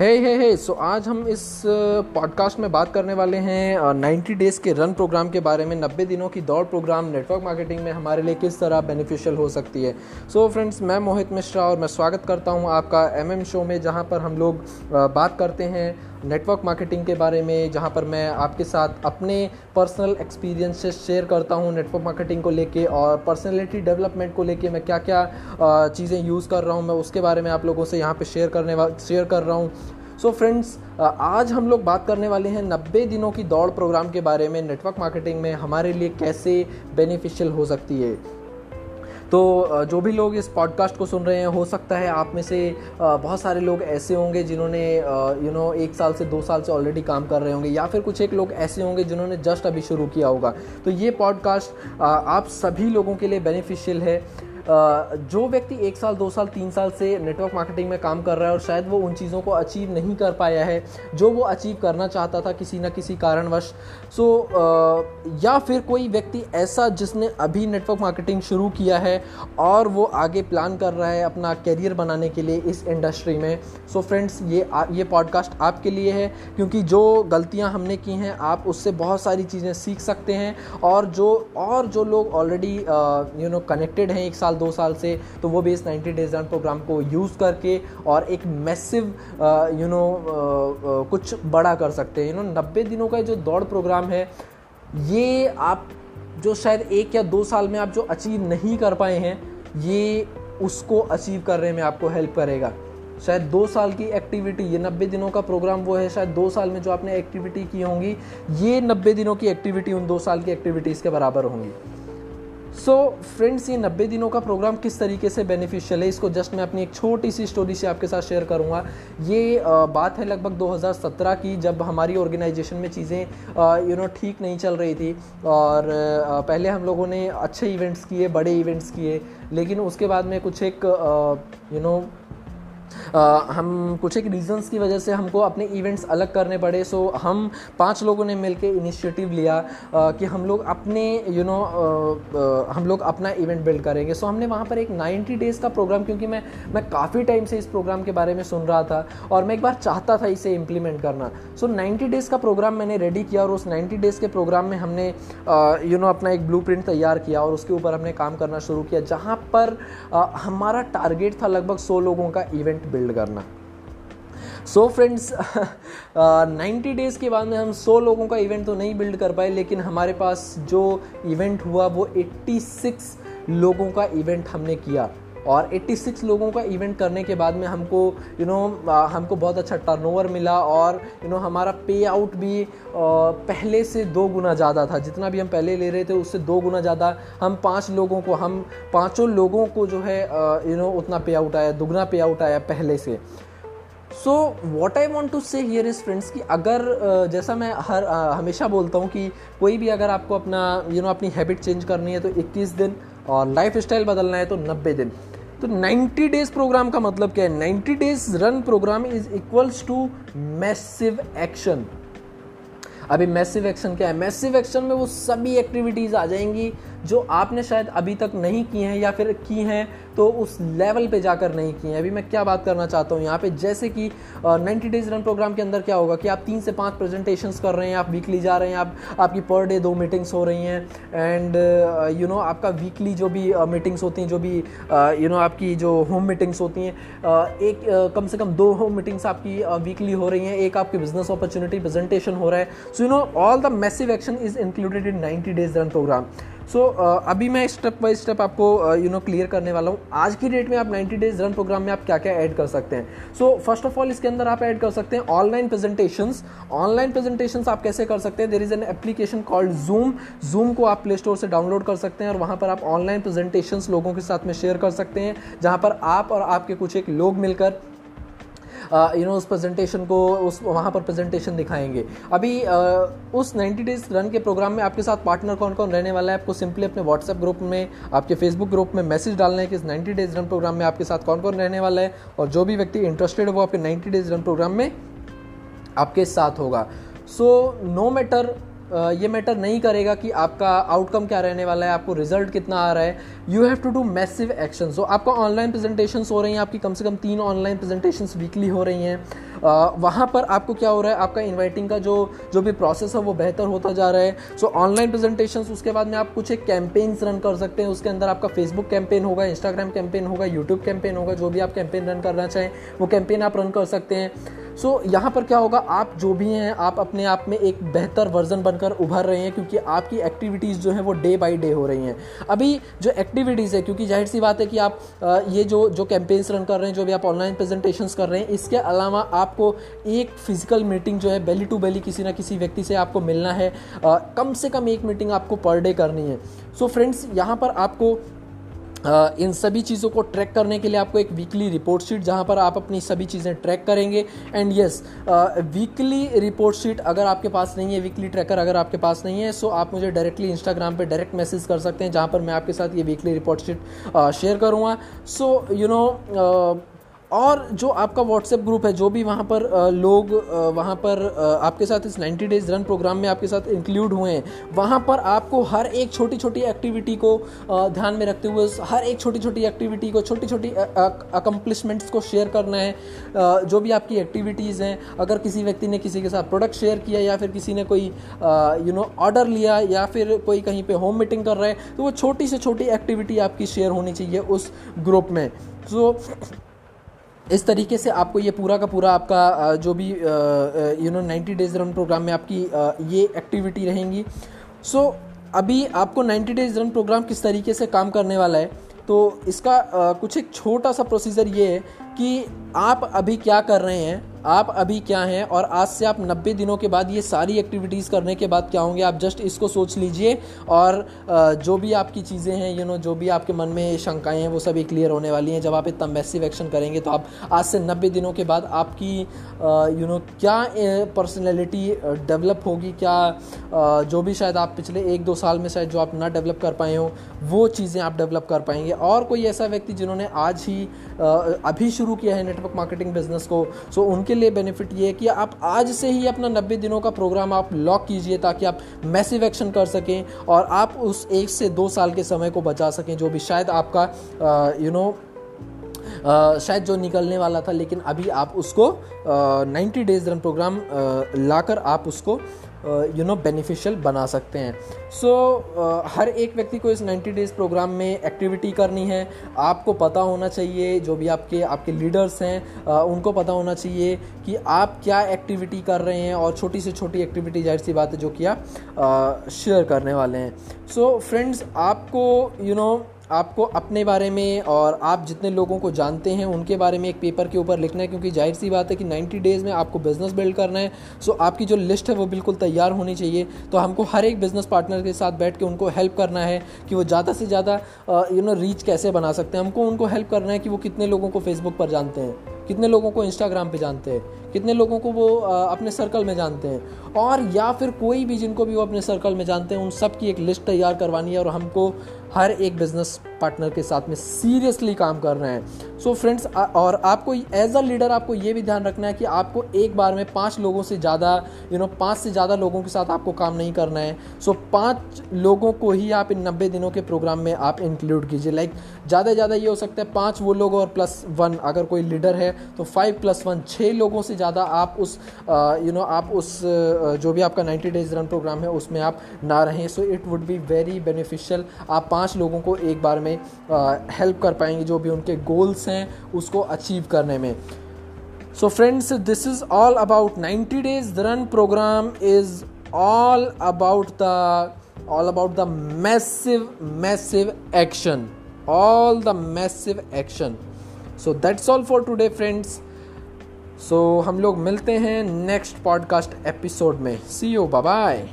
हे हे हे सो आज हम इस पॉडकास्ट में बात करने वाले हैं नाइन्टी डेज़ के रन प्रोग्राम के बारे में, नब्बे दिनों की दौड़ प्रोग्राम नेटवर्क मार्केटिंग में हमारे लिए किस तरह बेनिफिशियल हो सकती है। सो so फ्रेंड्स मैं मोहित मिश्रा और मैं स्वागत करता हूँ आपका एम शो में, जहाँ पर हम लोग बात करते हैं नेटवर्क मार्केटिंग के बारे में, जहाँ पर मैं आपके साथ अपने पर्सनल एक्सपीरियंसेस शेयर करता हूँ नेटवर्क मार्केटिंग को लेके और पर्सनैलिटी डेवलपमेंट को लेके मैं क्या क्या चीज़ें यूज़ कर रहा हूँ, मैं उसके बारे में आप लोगों से यहाँ पे शेयर करने शेयर कर रहा हूँ। सो so फ्रेंड्स आज हम लोग बात करने वाले हैं नब्बे दिनों की दौड़ प्रोग्राम के बारे में नेटवर्क मार्केटिंग में, हमारे लिए कैसे बेनिफिशियल हो सकती है। तो जो भी लोग इस पॉडकास्ट को सुन रहे हैं, हो सकता है आप में से बहुत सारे लोग ऐसे होंगे जिन्होंने यू नो एक साल से दो साल से ऑलरेडी काम कर रहे होंगे, या फिर कुछ एक लोग ऐसे होंगे जिन्होंने जस्ट अभी शुरू किया होगा। तो ये पॉडकास्ट आप सभी लोगों के लिए बेनिफिशियल है। जो व्यक्ति एक साल दो साल तीन साल से नेटवर्क मार्केटिंग में काम कर रहा है और शायद वो उन चीज़ों को अचीव नहीं कर पाया है जो वो अचीव करना चाहता था किसी न किसी कारणवश। सो या फिर कोई व्यक्ति ऐसा जिसने अभी नेटवर्क मार्केटिंग शुरू किया है और वो आगे प्लान कर रहा है अपना करियर बनाने के लिए इस इंडस्ट्री में। सो so, फ्रेंड्स ये ये पॉडकास्ट आपके लिए है क्योंकि जो गलतियाँ हमने की हैं आप उससे बहुत सारी चीज़ें सीख सकते हैं और जो और जो लोग ऑलरेडी यू नो कनेक्टेड हैं एक साल दो साल से तो वो भी इस 90 डेज़ रन प्रोग्राम को यूज़ करके और एक मैसिव यू नो कुछ बड़ा कर सकते हैं। यू नो नब्बे दिनों का जो दौड़ प्रोग्राम है, ये आप जो शायद एक या दो साल में आप जो अचीव नहीं कर पाए हैं, ये उसको अचीव करने में आपको हेल्प करेगा। शायद दो साल की एक्टिविटी ये नब्बे दिनों का प्रोग्राम वो है, शायद दो साल में जो आपने एक्टिविटी की होंगी, ये नब्बे दिनों की एक्टिविटी उन दो साल की एक्टिविटीज़ के बराबर होंगी। सो फ्रेंड्स ये नब्बे दिनों का प्रोग्राम किस तरीके से बेनिफिशियल है, इसको जस्ट मैं अपनी एक छोटी सी स्टोरी से आपके साथ शेयर करूँगा। ये बात है लगभग 2017 की, जब हमारी ऑर्गेनाइजेशन में चीज़ें यू नो ठीक नहीं चल रही थी और पहले हम लोगों ने अच्छे इवेंट्स किए, बड़े इवेंट्स किए, लेकिन उसके बाद में कुछ एक यू नो हम कुछ एक रीजंस की वजह से हमको अपने इवेंट्स अलग करने पड़े सो हम पाँच लोगों ने मिलकर इनिशिएटिव लिया कि हम लोग अपने यू नो हम लोग अपना इवेंट बिल्ड करेंगे। सो हमने वहाँ पर एक 90 डेज़ का प्रोग्राम क्योंकि मैं मैं काफ़ी टाइम से इस प्रोग्राम के बारे में सुन रहा था, और मैं एक बार चाहता था इसे इम्प्लीमेंट करना। सो नाइन्टी डेज़ का प्रोग्राम मैंने रेडी किया, और उस 90 डेज़ के प्रोग्राम में हमने यू नो अपना एक ब्लू तैयार किया, और उसके ऊपर हमने काम करना शुरू किया, जहाँ पर हमारा टारगेट था लगभग सौ लोगों का इवेंट बिल्ड करना। सो फ्रेंड्स नाइन्टी डेज़ के बाद में हम सौ लोगों का इवेंट तो नहीं बिल्ड कर पाए, लेकिन हमारे पास जो इवेंट हुआ, वो 86 लोगों का इवेंट हमने किया। और 86 लोगों का इवेंट करने के बाद में हमको यू you नो know, हमको बहुत अच्छा टर्नओवर मिला और यू you नो know, हमारा पे आउट भी पहले से दो गुना ज़्यादा था। जितना भी हम पहले ले रहे थे उससे दो गुना ज़्यादा हम पाँच लोगों को हम पाँचों लोगों को जो है यू नो know, उतना पे आउट आया दुगना पे आउट आया पहले से। So what I want to say here is friends कि अगर जैसा मैं हर हमेशा बोलता हूँ कि कोई भी अगर आपको अपना यू you नो know, अपनी हैबिट चेंज करनी है तो 21 दिन और लाइफ स्टाइल बदलना है तो 90 दिन। तो 90 डेज़ प्रोग्राम का मतलब क्या है? 90 days run program is equals to massive action अभी मैसिव एक्शन क्या है? मैसिव एक्शन में वो सभी एक्टिविटीज़ आ जाएँगी। जो आपने शायद अभी तक नहीं किए हैं या फिर की हैं तो उस लेवल पे जाकर नहीं किए हैं। अभी मैं क्या बात करना चाहता हूँ यहाँ पे? जैसे कि नाइन्टी डेज़ रन प्रोग्राम के अंदर क्या होगा कि आप तीन से पाँच प्रेजेंटेशन कर रहे हैं आप वीकली जा रहे हैं आप आपकी पर डे दो मीटिंग्स हो रही हैं। एंड यू नो आपका वीकली जो भी मीटिंग्स uh, होती हैं जो भी you uh, know you know, आपकी जो होम मीटिंग्स होती हैं uh, एक कम से कम दो होम मीटिंग्स आपकी वीकली हो रही हैं। एक आपकी बिज़नेस अपॉर्चुनिटी प्रेजेंटेशन हो रहा है। So you know all the massive action is included in ninety days run program so so, uh, अभी मैं स्टेप बाय स्टेप आपको यू नो क्लियर करने वाला हूँ। आज की डेट में आप 90 डेज़ रन प्रोग्राम में आप क्या क्या ऐड कर सकते हैं? सो फ़र्स्ट ऑफ़ ऑल इसके अंदर आप ऐड कर सकते हैं ऑनलाइन प्रेजेंटेशन ऑनलाइन प्रेजेंटेशन आप कैसे कर सकते हैं? There is an application called Zoom Zoom को आप प्ले स्टोर से डाउनलोड कर सकते हैं और वहाँ पर आप ऑनलाइन प्रेजेंटेशन लोगों के साथ में शेयर कर सकते हैं जहाँ पर आप और आपके कुछ एक लोग मिलकर यू नो उस प्रेजेंटेशन को, उस, वहाँ पर प्रेजेंटेशन दिखाएँगे। अभी उस 90 डेज़ रन के प्रोग्राम में आपके साथ पार्टनर कौन कौन रहने वाला है? आपको सिंपली अपने व्हाट्सएप ग्रुप में, आपके फेसबुक ग्रुप में मैसेज डालना है कि इस 90 डेज़ रन प्रोग्राम में आपके साथ कौन कौन रहने वाला है और जो भी व्यक्ति इंटरेस्टेड है वो आपके 90 डेज़ रन प्रोग्राम में आपके साथ होगा। सो नो मैटर ये मैटर नहीं करेगा कि आपका आउटकम क्या रहने वाला है, आपको रिज़ल्ट कितना आ रहा है। You have to do massive action so आपका ऑनलाइन प्रेजेंटेशन हो रही हैं, आपकी कम से कम तीन ऑनलाइन प्रेजेंटेशन वीकली हो रही हैं। वहाँ पर आपको क्या हो रहा है, आपका इन्वाइटिंग का जो जो भी प्रोसेस है, वो बेहतर होता जा रहा है। सो ऑनलाइन प्रेजेंटेशन उसके बाद में आप कुछ एक कैंपेन्स रन कर सकते हैं। उसके अंदर आपका फेसबुक कैंपेन होगा इंस्टाग्राम कैंपेन होगा यूट्यूब कैंपेन होगा, जो भी आप कैंपेन रन करना चाहें, वो कैंपेन आप रन कर सकते हैं। सो so, यहाँ पर क्या होगा? आप जो भी हैं आप अपने आप में एक बेहतर वर्जन बनकर उभर रहे हैं क्योंकि आपकी एक्टिविटीज़ जो हैं वो डे बाई डे हो रही हैं। अभी जो एक्टिविटीज़ है क्योंकि ज़ाहिर सी बात है कि आप ये जो जो कैंपेन्स रन कर रहे हैं जो भी आप ऑनलाइन प्रेजेंटेशंस कर रहे हैं इसके अलावा आपको एक फ़िज़िकल मीटिंग जो है बेली टू बेली किसी ना किसी व्यक्ति से आपको मिलना है। कम से कम एक मीटिंग आपको पर डे करनी है। सो so फ्रेंड्स यहाँ पर आपको इन सभी चीज़ों को ट्रैक करने के लिए आपको एक वीकली रिपोर्ट शीट जहाँ पर आप अपनी सभी चीज़ें ट्रैक करेंगे। And yes weekly report sheet अगर आपके पास नहीं है वीकली ट्रैकर अगर आपके पास नहीं है सो आप मुझे डायरेक्टली इंस्टाग्राम पे डायरेक्ट मैसेज कर सकते हैं, जहाँ पर मैं आपके साथ ये वीकली रिपोर्ट शीट शेयर करूँगा। सो यू नो और जो आपका व्हाट्सएप ग्रुप है जो भी वहाँ पर लोग वहाँ पर आपके साथ इस 90 डेज़ रन प्रोग्राम में आपके साथ इंक्लूड हुए हैं वहाँ पर आपको हर एक छोटी छोटी एक्टिविटी को ध्यान में रखते हुए हर एक छोटी छोटी एक्टिविटी को छोटी छोटी अकम्पलिशमेंट्स को शेयर करना है। जो भी आपकी एक्टिविटीज़ हैं अगर किसी व्यक्ति ने किसी के साथ प्रोडक्ट शेयर किया या फिर किसी ने कोई यू नो ऑर्डर लिया या फिर कोई कहीं पे होम मीटिंग कर रहा है तो वो छोटी से छोटी एक्टिविटी आपकी शेयर होनी चाहिए उस ग्रुप में। सो so, इस तरीके से आपको ये पूरा का पूरा आपका जो भी you know ninety days run program में आपकी ये एक्टिविटी रहेंगी। सो so, अभी आपको 90 डेज़ रन प्रोग्राम किस तरीके से काम करने वाला है तो इसका कुछ एक छोटा सा प्रोसीजर ये है कि आप अभी क्या कर रहे हैं आप अभी क्या हैं और आज से आप 90 दिनों के बाद ये सारी एक्टिविटीज़ करने के बाद क्या होंगे, आप जस्ट इसको सोच लीजिए और जो भी आपकी चीज़ें हैं यू नो जो भी आपके मन में शंकाएँ हैं, वो सभी क्लियर होने वाली हैं। जब आप इतना मैसिव एक्शन करेंगे तो आप आज से 90 दिनों के बाद आपकी यू नो क्या पर्सनैलिटी डेवलप होगी, क्या जो भी शायद आप पिछले एक दो साल में शायद जो आप ना डेवलप कर पाए हो, वो चीज़ें आप डेवलप कर पाएँगे। और कोई ऐसा व्यक्ति जिन्होंने आज ही अभी शुरू किया है नेटवर्क मार्केटिंग बिज़नेस को सो उनके लिए बेनिफिट ये है कि आप आज से ही अपना नब्बे दिनों का प्रोग्राम आप लॉक कीजिए ताकि आप मैसिव एक्शन कर सकें और आप उस एक से दो साल के समय को बचा सकें जो भी शायद आपका यू नो Uh, शायद जो निकलने वाला था लेकिन अभी आप उसको नाइन्टी डेज़ रन प्रोग्राम लाकर आप उसको यू नो बेनिफिशियल बना सकते हैं। सो so, uh, हर एक व्यक्ति को इस 90 डेज़ प्रोग्राम में एक्टिविटी करनी है। आपको पता होना चाहिए जो भी आपके आपके लीडर्स हैं uh, उनको पता होना चाहिए कि आप क्या एक्टिविटी कर रहे हैं और छोटी से छोटी एक्टिविटी ज़ाहिर सी बात है जो कि आप शेयर करने वाले हैं। सो so, फ्रेंड्स आपको यू you नो know, आपको अपने बारे में और आप जितने लोगों को जानते हैं, उनके बारे में एक पेपर के ऊपर लिखना है, क्योंकि ज़ाहिर सी बात है कि 90 डेज़ में आपको बिज़नेस बिल्ड करना है। सो आपकी जो लिस्ट है वो बिल्कुल तैयार होनी चाहिए। तो हमको हर एक बिज़नेस पार्टनर के साथ बैठ के उनको हेल्प करना है कि वो ज़्यादा से ज़्यादा यू नो रीच कैसे बना सकते हैं। हमको उनको हेल्प करना है कि वो कितने लोगों को फेसबुक पर जानते हैं, कितने लोगों को इंस्टाग्राम पे जानते हैं कितने लोगों को वो अपने सर्कल में जानते हैं। और या फिर कोई भी जिनको भी वो अपने सर्कल में जानते हैं, उन सब की एक लिस्ट तैयार करवानी है और हमको हर एक बिज़नेस पार्टनर के साथ में सीरियसली काम कर रहे हैं। सो so फ्रेंड्स और आपको एज अ लीडर आपको ये भी ध्यान रखना है कि आपको एक बार में पाँच लोगों से ज़्यादा यू नो पाँच से ज़्यादा लोगों के साथ आपको काम नहीं करना है। सो so पाँच लोगों को ही आप इन नब्बे दिनों के प्रोग्राम में आप इंक्लूड कीजिए। लाइक ज़्यादा ज़्यादा ये हो सकता है पाँच वो लोग और प्लस वन अगर कोई लीडर है तो फाइव प्लस वन छः लोगों से ज़्यादा आप उस यू नो आप उस जो भी आपका नाइन्टी डेज़ रन प्रोग्राम है, उसमें आप ना रहें। So it would be very beneficial आप पाँच लोगों को एक बार में हेल्प कर पाएँगे जो भी उनके गोल्स हैं उसको अचीव करने में। So friends this is all about 90 days run program is all about the all about the massive massive action all the massive action so that's all for today friends so so, हम लोग मिलते हैं next podcast episode में. सी you bye